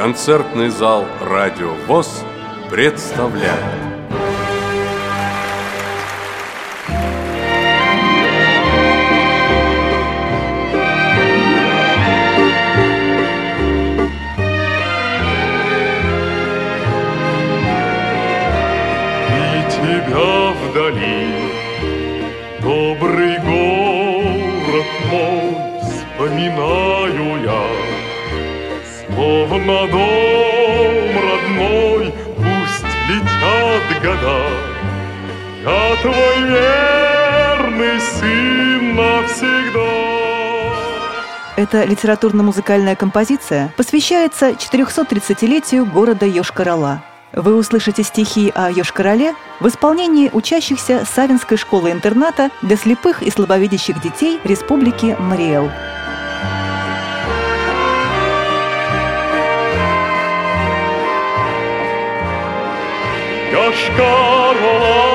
концертный зал «Радио ВОЗ» представляет. И тебя вдали. Добрый город мой Вспоминаю я Словно дом родной Пусть летят года Я твой верный сын навсегда Эта литературно-музыкальная композиция посвящается 430-летию города Йошкар-Ола. Вы услышите стихи о Йошкар-Оле в исполнении учащихся Савинской школы-интерната для слепых и слабовидящих детей Республики Мариэл. Йошкар-Ола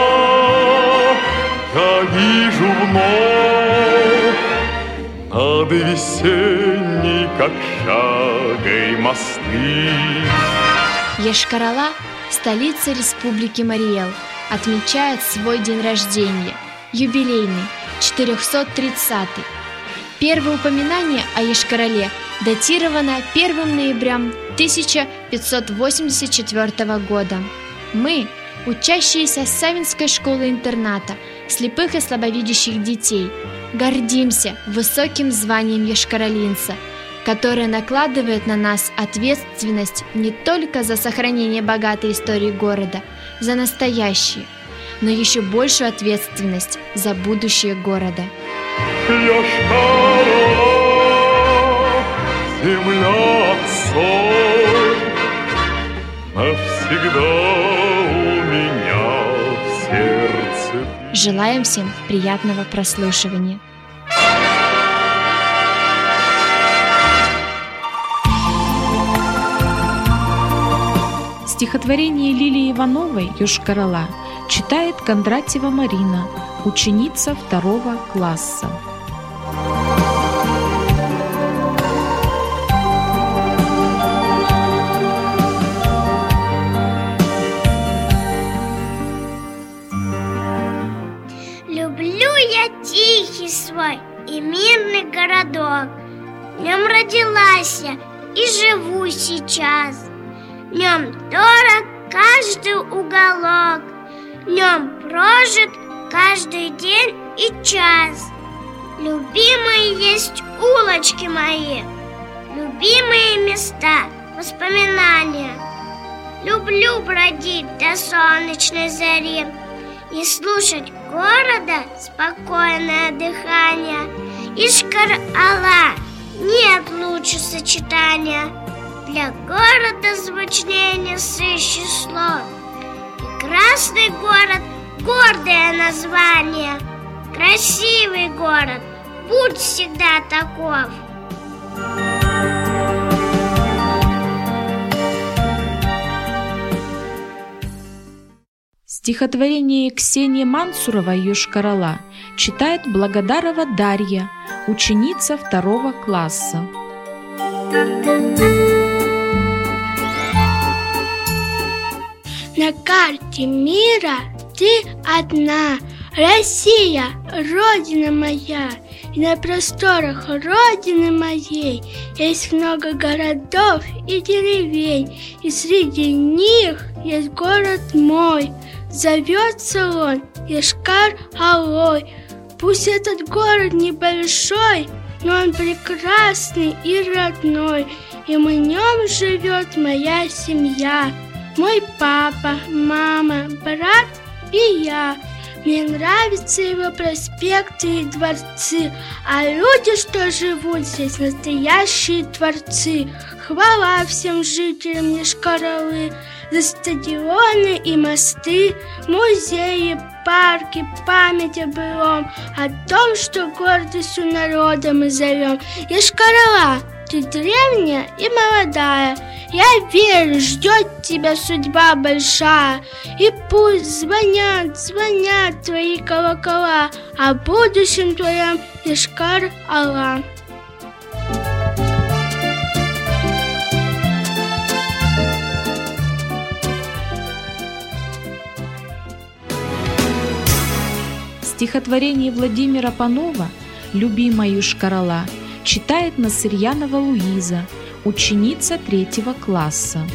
я вижу вновь Над весенней, как мосты. Ешкарала, столица Республики Мариэл, отмечает свой день рождения, юбилейный, 430 -й. Первое упоминание о Ешкарале датировано 1 ноября 1584 года. Мы, учащиеся Савинской школы-интерната, слепых и слабовидящих детей, гордимся высоким званием ешкаролинца, которое накладывает на нас ответственность не только за сохранение богатой истории города, за настоящее, но еще большую ответственность за будущее города. Земля отцов, навсегда Желаем всем приятного прослушивания. Стихотворение Лилии Ивановой «Юшкарала» читает Кондратьева Марина, ученица второго класса. Городок. В нем родилась я и живу сейчас. Нем дорог каждый уголок. Нем прожит каждый день и час. Любимые есть улочки мои Любимые места, воспоминания. Люблю бродить до солнечной зари и слушать города спокойное дыхание Ишкар-Ала нет лучше сочетания. Для города звучнее не сыщешь слов. И красный город – гордое название. Красивый город, будь всегда таков Стихотворение Ксении Мансуровой «Юшкарала» читает Благодарова Дарья, ученица второго класса. На карте мира ты одна, Россия, Родина моя. И на просторах Родины моей Есть много городов и деревень, И среди них есть город мой. Зовется он Ешкар-Алой. Пусть этот город небольшой, но он прекрасный и родной, И в нем живет моя семья. Мой папа, мама, брат и я. Мне нравятся его проспекты и дворцы, а люди, что живут здесь, настоящие творцы. Хвала всем жителям Ешкаралы за стадионы и мосты, музеи, парки, память о былом, о том, что гордостью народа мы зовем. Ешкарала, ты древняя и молодая, я верю, ждет тебя судьба большая. И пусть звонят, звонят твои колокола О будущем твоем Ишкар Алла. Стихотворение Владимира Панова «Любимая Юшкарала» читает Насырьянова Луиза, ученица третьего класса.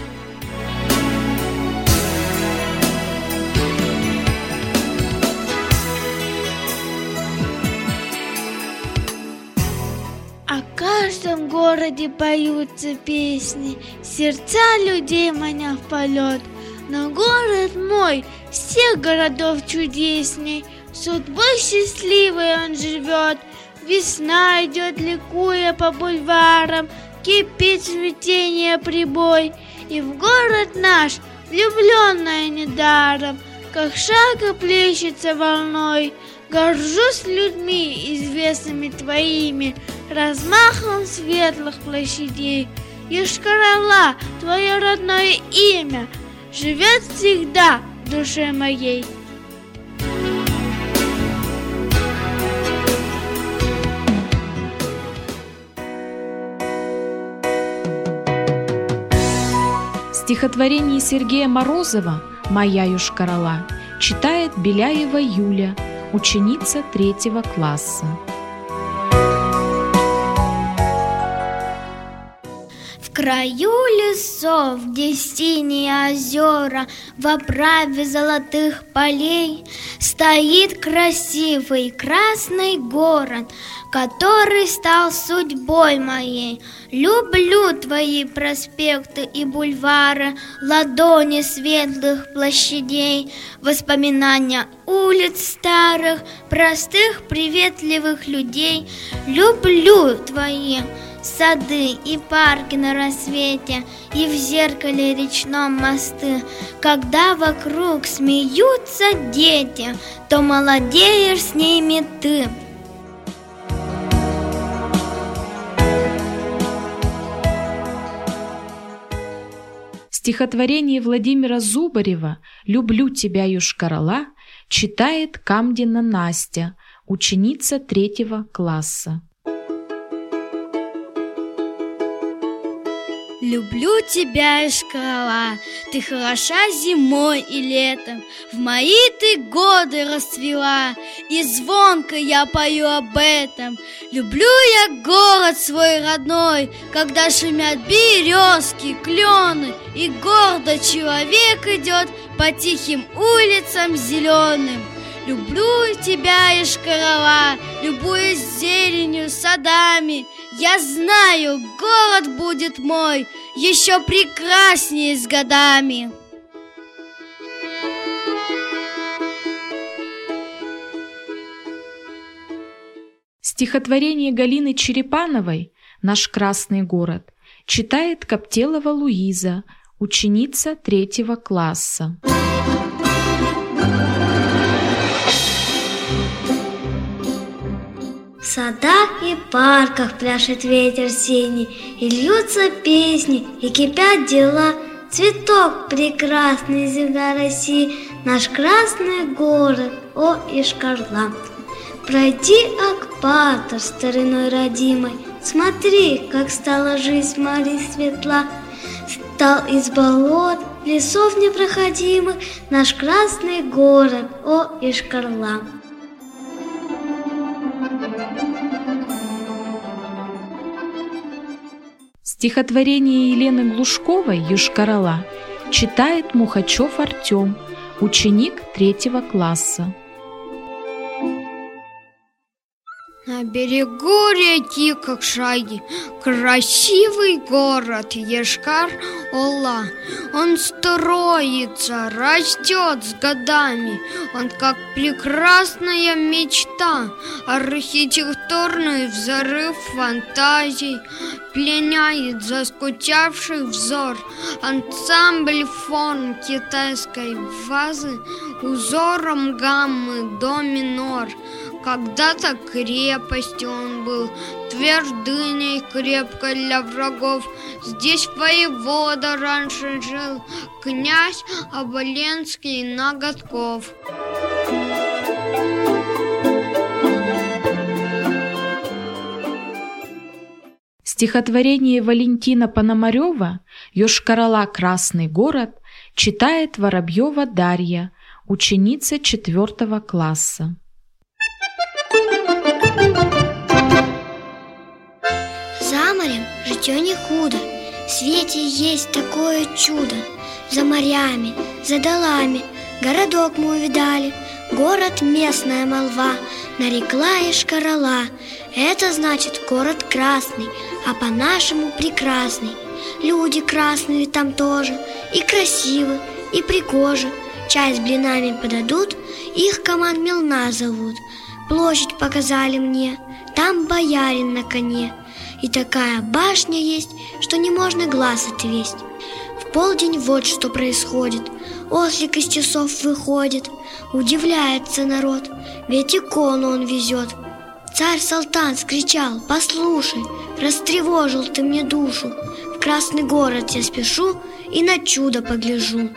О каждом городе поются песни, Сердца людей маня в полет. Но город мой всех городов чудесней, Судьбой счастливой он живет. Весна идет, ликуя по бульварам, Кипит цветение прибой, И в город наш, влюбленная недаром, Как шага плещется волной, Горжусь людьми, известными твоими, Размахом светлых площадей. Ешкарала, твое родное имя, Живет всегда в душе моей. Стихотворение Сергея Морозова «Моя Юшкарала» читает Беляева Юля, ученица третьего класса. Краю лесов, где синие озера В оправе золотых полей Стоит красивый красный город Который стал судьбой моей. Люблю твои проспекты и бульвары Ладони светлых площадей Воспоминания улиц старых Простых приветливых людей. Люблю твои сады и парки на рассвете, и в зеркале речном мосты. Когда вокруг смеются дети, то молодеешь с ними ты. Стихотворение Владимира Зубарева «Люблю тебя, Юшкарала» читает Камдина Настя, ученица третьего класса. Люблю тебя, шкала, ты хороша зимой и летом, В мои ты годы расцвела, и звонко я пою об этом. Люблю я город свой родной, когда шумят березки, клены, И гордо человек идет по тихим улицам зеленым. Люблю тебя, Ишкарала, любуюсь зеленью, садами. Я знаю, город будет мой еще прекраснее с годами. Стихотворение Галины Черепановой «Наш красный город» читает Коптелова Луиза, ученица третьего класса. В садах и парках пляшет ветер синий, И льются песни, и кипят дела. Цветок прекрасный земля России, Наш красный город, о Ишкарла. Пройди Акпатор стариной родимой, Смотри, как стала жизнь море светла, Стал из болот, лесов непроходимых Наш красный город, о Ишкарла. Стихотворение Елены Глушковой «Юшкарала» читает Мухачев Артем, ученик третьего класса. На берегу реки Кокшаги красивый город Ешкар-Ола. Он строится, растет с годами. Он как прекрасная мечта, архитектурный взрыв фантазий пленяет заскучавший взор. Ансамбль форм китайской вазы узором гаммы до минор. Когда-то крепостью он был, твердыней крепкой для врагов. Здесь воевода раньше жил, князь Оболенский Ноготков. Стихотворение Валентина Пономарева «Йошкарала. Красный город» читает Воробьева Дарья, ученица четвертого класса. Морем житье не худо, в свете есть такое чудо. За морями, за долами городок мы увидали, Город местная молва нарекла и шкарала. Это значит город красный, а по-нашему прекрасный. Люди красные там тоже, и красивы, и пригожи. Чай с блинами подадут, их команд Милна зовут. Площадь показали мне, там боярин на коне. И такая башня есть, что не можно глаз отвесть. В полдень вот что происходит. Ослик из часов выходит, удивляется народ, ведь икону он везет. Царь Салтан скричал, послушай, растревожил ты мне душу, в красный город я спешу и на чудо погляжу.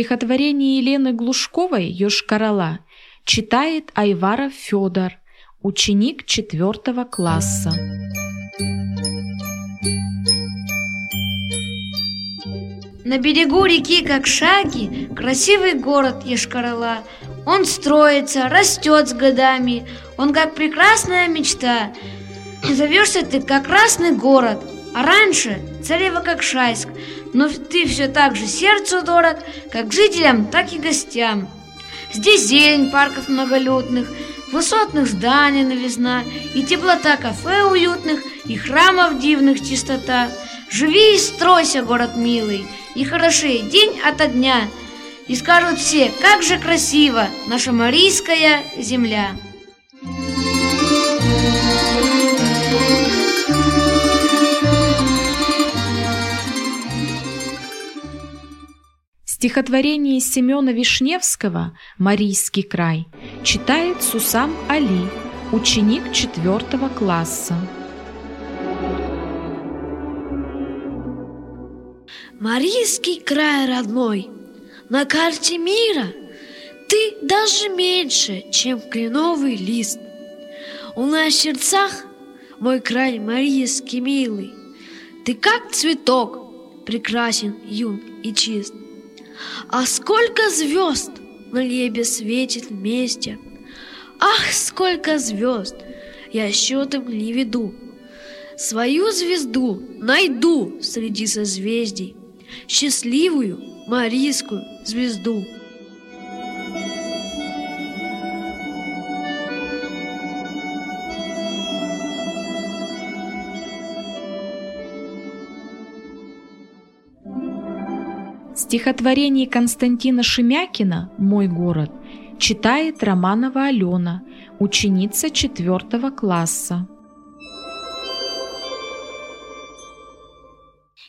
Стихотворение Елены Глушковой «Ёж-Корола» читает Айвара Федор, ученик четвертого класса. На берегу реки Кокшаки красивый город Ешкарала. Он строится, растет с годами, он как прекрасная мечта. Зовешься ты как красный город, а раньше Царево-Кокшайск, но ты все так же сердцу дорог, как жителям, так и гостям. Здесь зелень парков многолюдных, высотных зданий новизна, и теплота кафе уютных, и храмов дивных чистота. Живи и стройся, город милый, и хорошей день ото дня. И скажут все, как же красиво наша Марийская земля. Стихотворение Семена Вишневского «Марийский край» читает Сусам Али, ученик четвертого класса. Марийский край родной, на карте мира ты даже меньше, чем кленовый лист. У нас в сердцах мой край Марийский милый, ты как цветок, прекрасен, юн и чист. А сколько звезд на небе светит вместе! Ах, сколько звезд! Я счетом не веду. Свою звезду найду среди созвездий, Счастливую марийскую звезду. Стихотворение Константина Шемякина «Мой город» читает Романова Алена, ученица четвертого класса.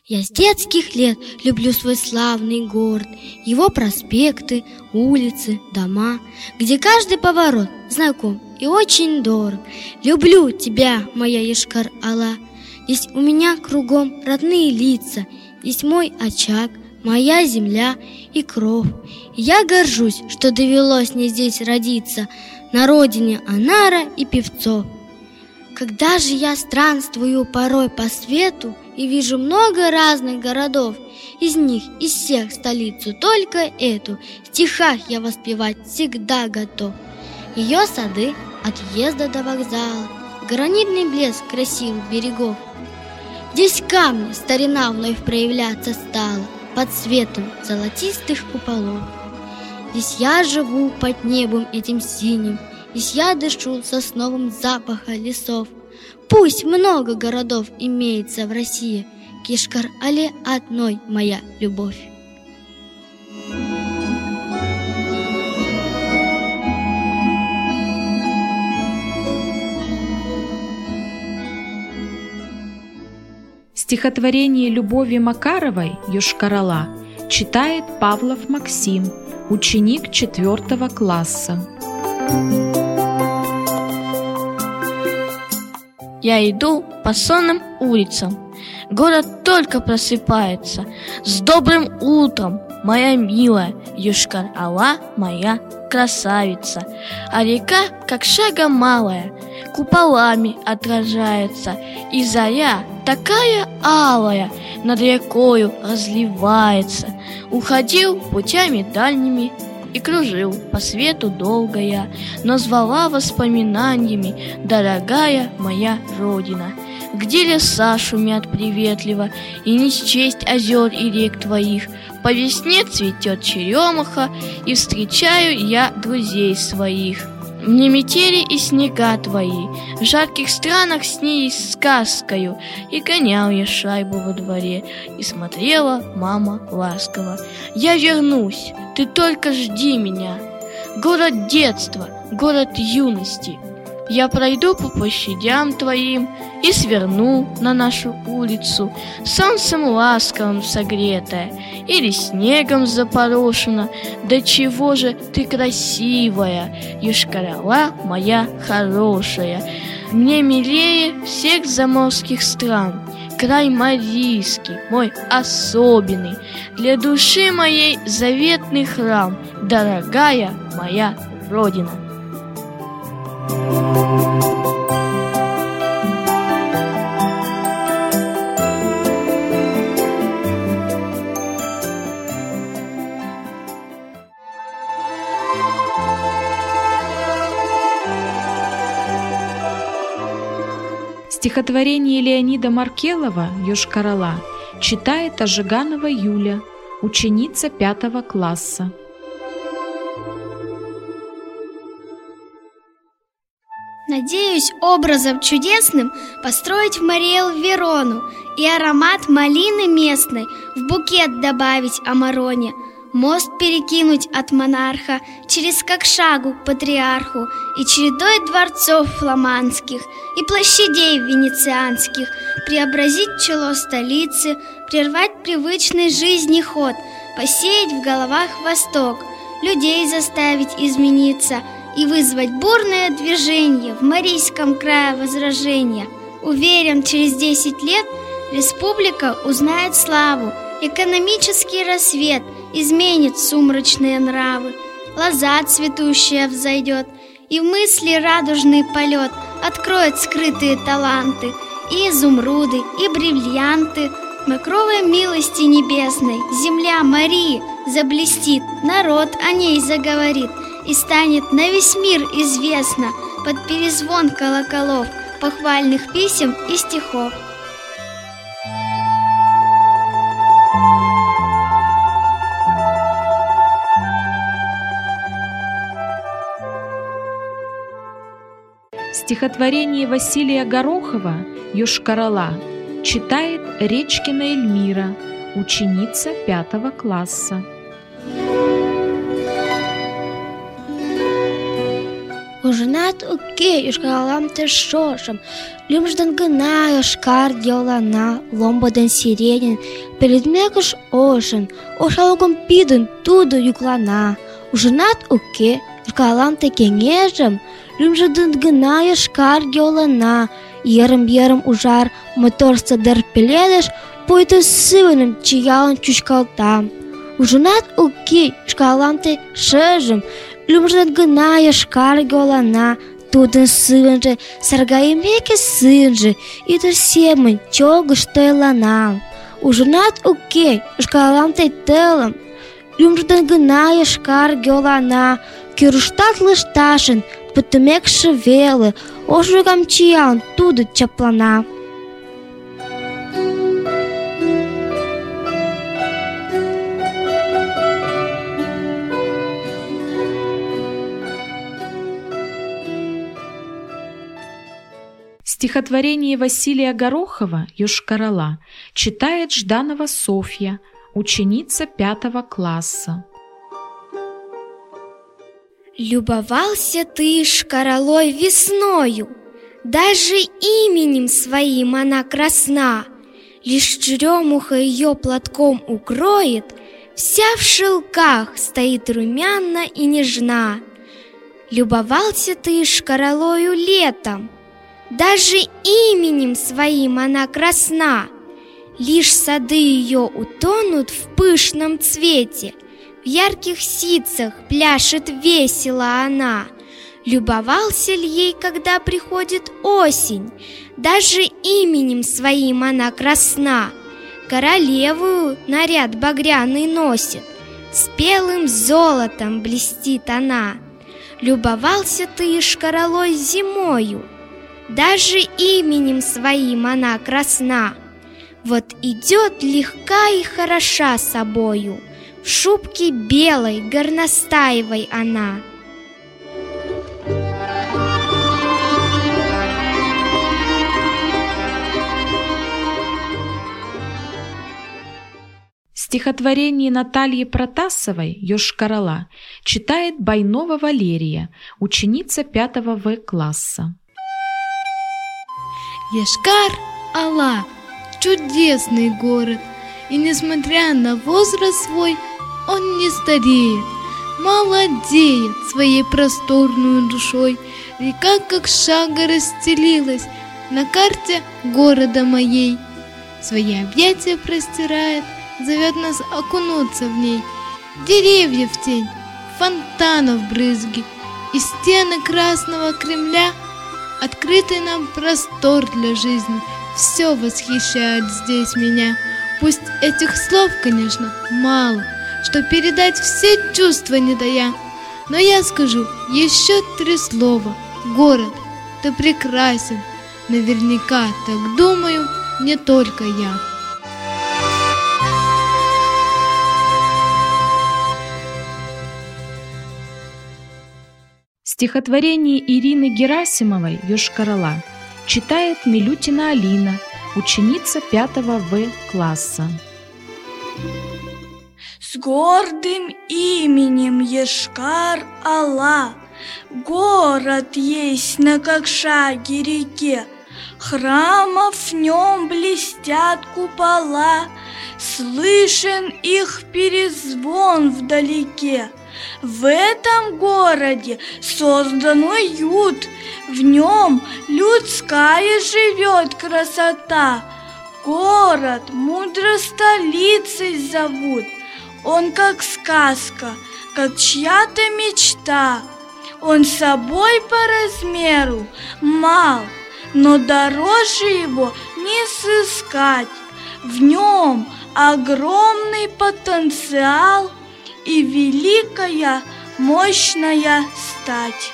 Я с детских лет люблю свой славный город, его проспекты, улицы, дома, где каждый поворот знаком и очень дорог. Люблю тебя, моя Ешкар-Ала, здесь у меня кругом родные лица, здесь мой очаг, моя земля и кровь. я горжусь, что довелось мне здесь родиться, на родине Анара и Певцов. Когда же я странствую порой по свету и вижу много разных городов, из них, из всех столицу только эту, в стихах я воспевать всегда готов. Ее сады от въезда до вокзала, гранитный блеск красивых берегов. Здесь камни старина вновь проявляться стала, под светом золотистых куполов. Здесь я живу под небом этим синим, Здесь я дышу сосновым запаха лесов. Пусть много городов имеется в России, Кишкар але одной моя любовь. Стихотворение Любови Макаровой «Юшкарала» читает Павлов Максим, ученик четвертого класса. Я иду по сонным улицам. Город только просыпается. С добрым утром моя милая, Юшкар-Ала, моя красавица. А река, как шага малая, куполами отражается, и заря такая алая над рекою разливается. Уходил путями дальними и кружил по свету долго я, но звала воспоминаниями, дорогая моя родина. Где леса шумят приветливо, и не счесть озер и рек твоих, по весне цветет черемаха, и встречаю я друзей своих. Мне метели и снега твои, В жарких странах с ней сказкою, И гонял я шайбу во дворе, И смотрела мама ласково. Я вернусь, ты только жди меня. Город детства, город юности — я пройду по площадям твоим и сверну на нашу улицу, солнцем ласковым согретая или снегом запорошена. Да чего же ты красивая, Юшкарала моя хорошая, мне милее всех заморских стран. Край Марийский, мой особенный, для души моей заветный храм, дорогая моя Родина. Стихотворение Леонида Маркелова «Ёшкарала» читает Ажиганова Юля, ученица пятого класса. Надеюсь образом чудесным построить в Мариэл Верону и аромат малины местной в букет добавить Амароне, мост перекинуть от монарха через как шагу к патриарху и чередой дворцов фламандских и площадей венецианских, преобразить чело столицы, прервать привычный жизни ход, посеять в головах восток, людей заставить измениться – и вызвать бурное движение в Марийском крае возражения. Уверен, через 10 лет республика узнает славу, экономический рассвет изменит сумрачные нравы, лоза цветущая взойдет, и в мысли радужный полет откроет скрытые таланты, и изумруды, и бриллианты, Мокровой милости небесной земля Марии заблестит, народ о ней заговорит – и станет на весь мир известно под перезвон колоколов, похвальных писем и стихов. Стихотворение Василия Горохова «Юшкарала» читает Речкина Эльмира, ученица пятого класса. Ужинат уке, юшкалам ты шошам, Люмждан гына, юшкар диолана, Ломбадан сиренин, перед мекуш ошен, Ошалугом пидын, туду юклана. Ужинат уке, юшкалам ты кенежем, лӱмжыдын гына йошкар йолына, йырым-йырым ужар мотор садыр пеледыш пуйто сывыным чиялын чӱчкалта. Ужынат уке шкалам тый шыжым, лӱмжыдын гына йошкар йолана, тудын сынже саргайымеке сынже. Ӱдыр семын чогыш тойлана. Ужынат уке шкалам тый телым, лӱмжыдын гына йошкар йолана, кӱрыштат лышташын пытымекше веле, Ош вӱгам чиялын, тудо чаплана. Стихотворение Василия Горохова «Юшкарала» читает Жданова Софья, ученица пятого класса. Любовался ты шкаралой весною, Даже именем своим она красна, Лишь черемуха ее платком укроет, Вся в шелках стоит румяна и нежна. Любовался ты шкаралою летом — даже именем своим она красна. Лишь сады ее утонут в пышном цвете, В ярких ситцах пляшет весело она. Любовался ли ей, когда приходит осень? Даже именем своим она красна. Королеву наряд багряный носит, Спелым золотом блестит она. Любовался ты шкаралой зимою, Даже именем своим она красна. Вот идет легка и хороша собою, В шубке белой, горностаевой она. Стихотворение Натальи Протасовой «Ёж-Карала» читает Байнова Валерия, ученица 5 В класса. Ешкар-Ала – чудесный город, и несмотря на возраст свой, он не стареет, молодеет своей просторной душой. Река как шага расстелилась на карте города моей. Свои объятия простирает – зовет нас окунуться в ней. Деревья в тень, фонтанов брызги и стены Красного Кремля Открытый нам простор для жизни, все восхищает здесь меня. Пусть этих слов, конечно, мало, что передать все чувства не дая, но я скажу еще три слова. Город, ты прекрасен, наверняка так думаю не только я. Стихотворение Ирины Герасимовой «Ёж-Карала» читает Милютина Алина, ученица 5 В класса. С гордым именем Ешкар-Ала Город есть на Кокшаге реке, Храмов в нем блестят купола, Слышен их перезвон вдалеке. В этом городе создан уют, В нем людская живет красота. Город мудро столицей зовут, Он как сказка, как чья-то мечта. Он собой по размеру мал, Но дороже его не сыскать. В нем огромный потенциал – и великая, мощная стать.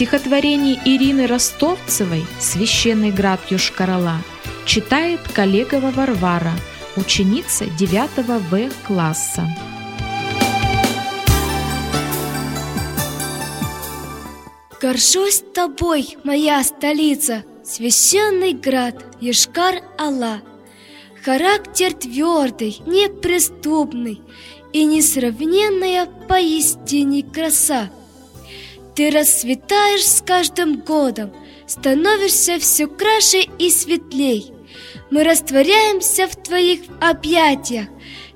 Стихотворение Ирины Ростовцевой «Священный град Йошкарала» читает коллегова Варвара, ученица 9 В класса. Горжусь тобой, моя столица, священный град Ешкар-Ала. Характер твердый, неприступный и несравненная поистине краса. Ты расцветаешь с каждым годом, становишься все краше и светлей. Мы растворяемся в твоих объятиях,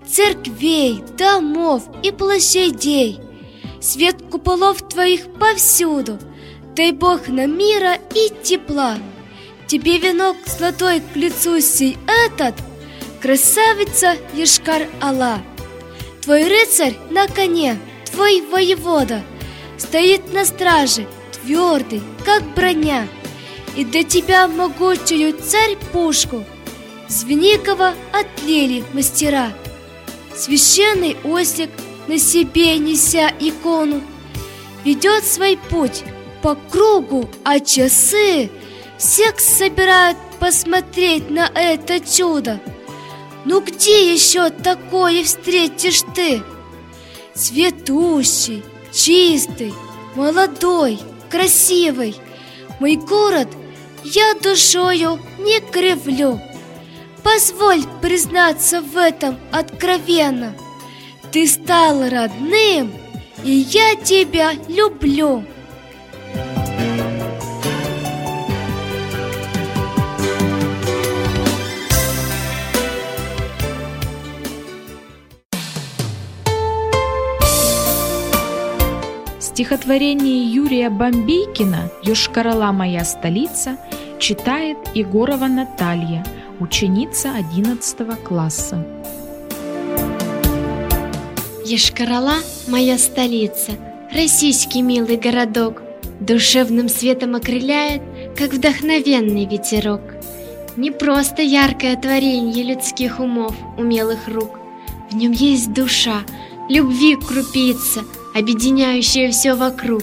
церквей, домов и площадей. Свет куполов твоих повсюду — Дай Бог нам мира и тепла. Тебе венок золотой к лицу сей этот, Красавица Ешкар-Ала. Твой рыцарь на коне, твой воевода, Стоит на страже, твердый, как броня, И для тебя могучую царь-пушку Звеникова отлили мастера. Священный ослик, на себе неся икону, Ведет свой путь по кругу, а часы всех собирают посмотреть на это чудо. Ну где еще такое встретишь ты? Цветущий, чистый, молодой, красивый. Мой город я душою не кривлю. Позволь признаться в этом откровенно. Ты стал родным, и я тебя люблю. Стихотворение Юрия Бомбейкина «Йошкарала моя столица» читает Егорова Наталья, ученица 11 класса. Ешкарала – моя столица, российский милый городок, Душевным светом окрыляет, как вдохновенный ветерок. Не просто яркое творение людских умов, умелых рук. В нем есть душа, любви крупица, объединяющая все вокруг.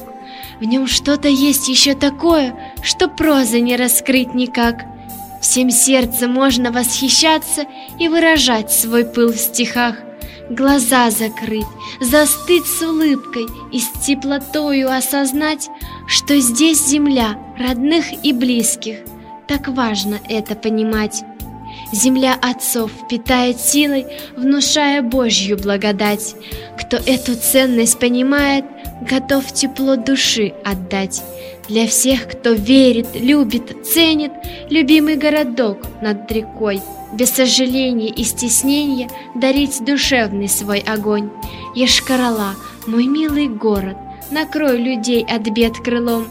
В нем что-то есть еще такое, что проза не раскрыть никак. Всем сердцем можно восхищаться и выражать свой пыл в стихах глаза закрыть, застыть с улыбкой и с теплотою осознать, что здесь земля родных и близких. Так важно это понимать. Земля отцов питает силой, внушая Божью благодать. Кто эту ценность понимает, готов тепло души отдать. Для всех, кто верит, любит, ценит любимый городок над рекой – без сожаления и стеснения дарить душевный свой огонь. Ешкарала, мой милый город, накрой людей от бед крылом.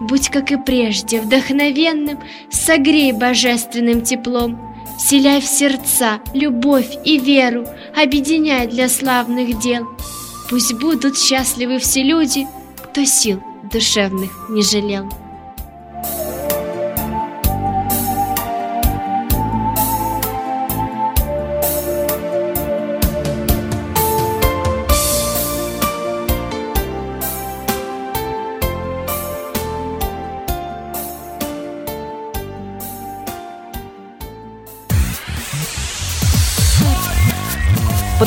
Будь, как и прежде, вдохновенным, согрей божественным теплом. Вселяй в сердца любовь и веру, объединяй для славных дел. Пусть будут счастливы все люди, кто сил душевных не жалел.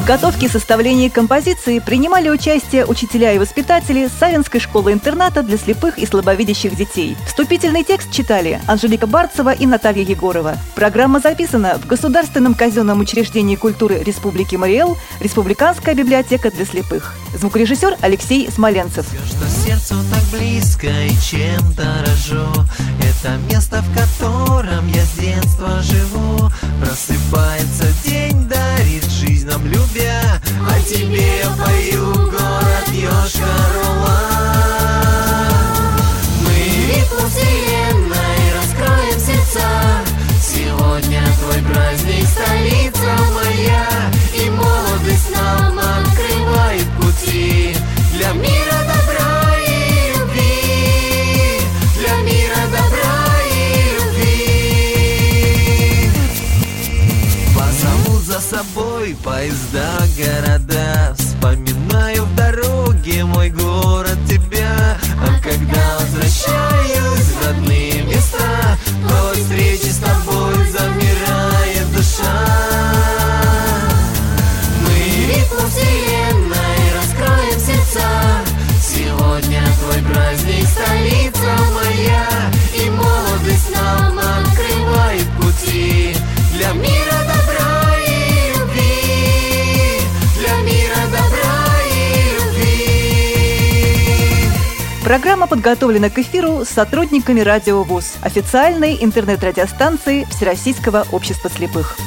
Подготовке и составлении композиции принимали участие учителя и воспитатели Савинской школы-интерната для слепых и слабовидящих детей. Вступительный текст читали Анжелика Барцева и Наталья Егорова. Программа записана в Государственном казенном учреждении культуры Республики Мариэл, Республиканская библиотека для слепых. Звукорежиссер Алексей Смоленцев. Все, что сердцу так близко и чем дорожу, это место, в котором я с детства живу. Просыпается день, дарит жизнь нам любя, а тебе я пою город Йошкар-Ола. Мы ритм вселенной раскроем сердца, сегодня твой праздник, столица города, вспоминаю в дороге мой город Программа подготовлена к эфиру сотрудниками Радио ВОЗ, официальной интернет-радиостанции Всероссийского общества слепых.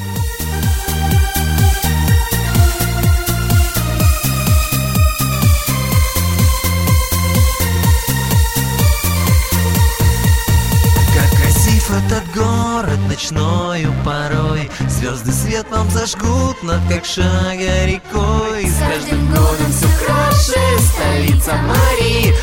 Этот город ночною порой Звезды свет нам зажгут над как шага рекой С каждым годом все краше столица Марии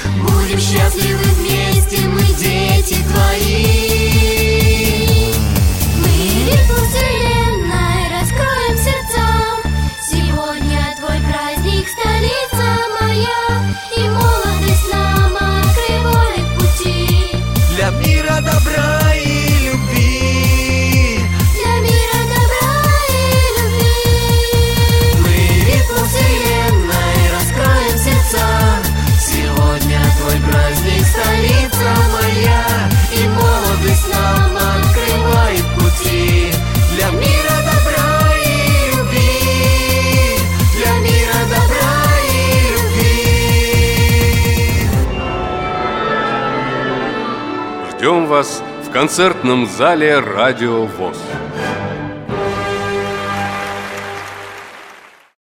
концертном зале «Радио ВОЗ».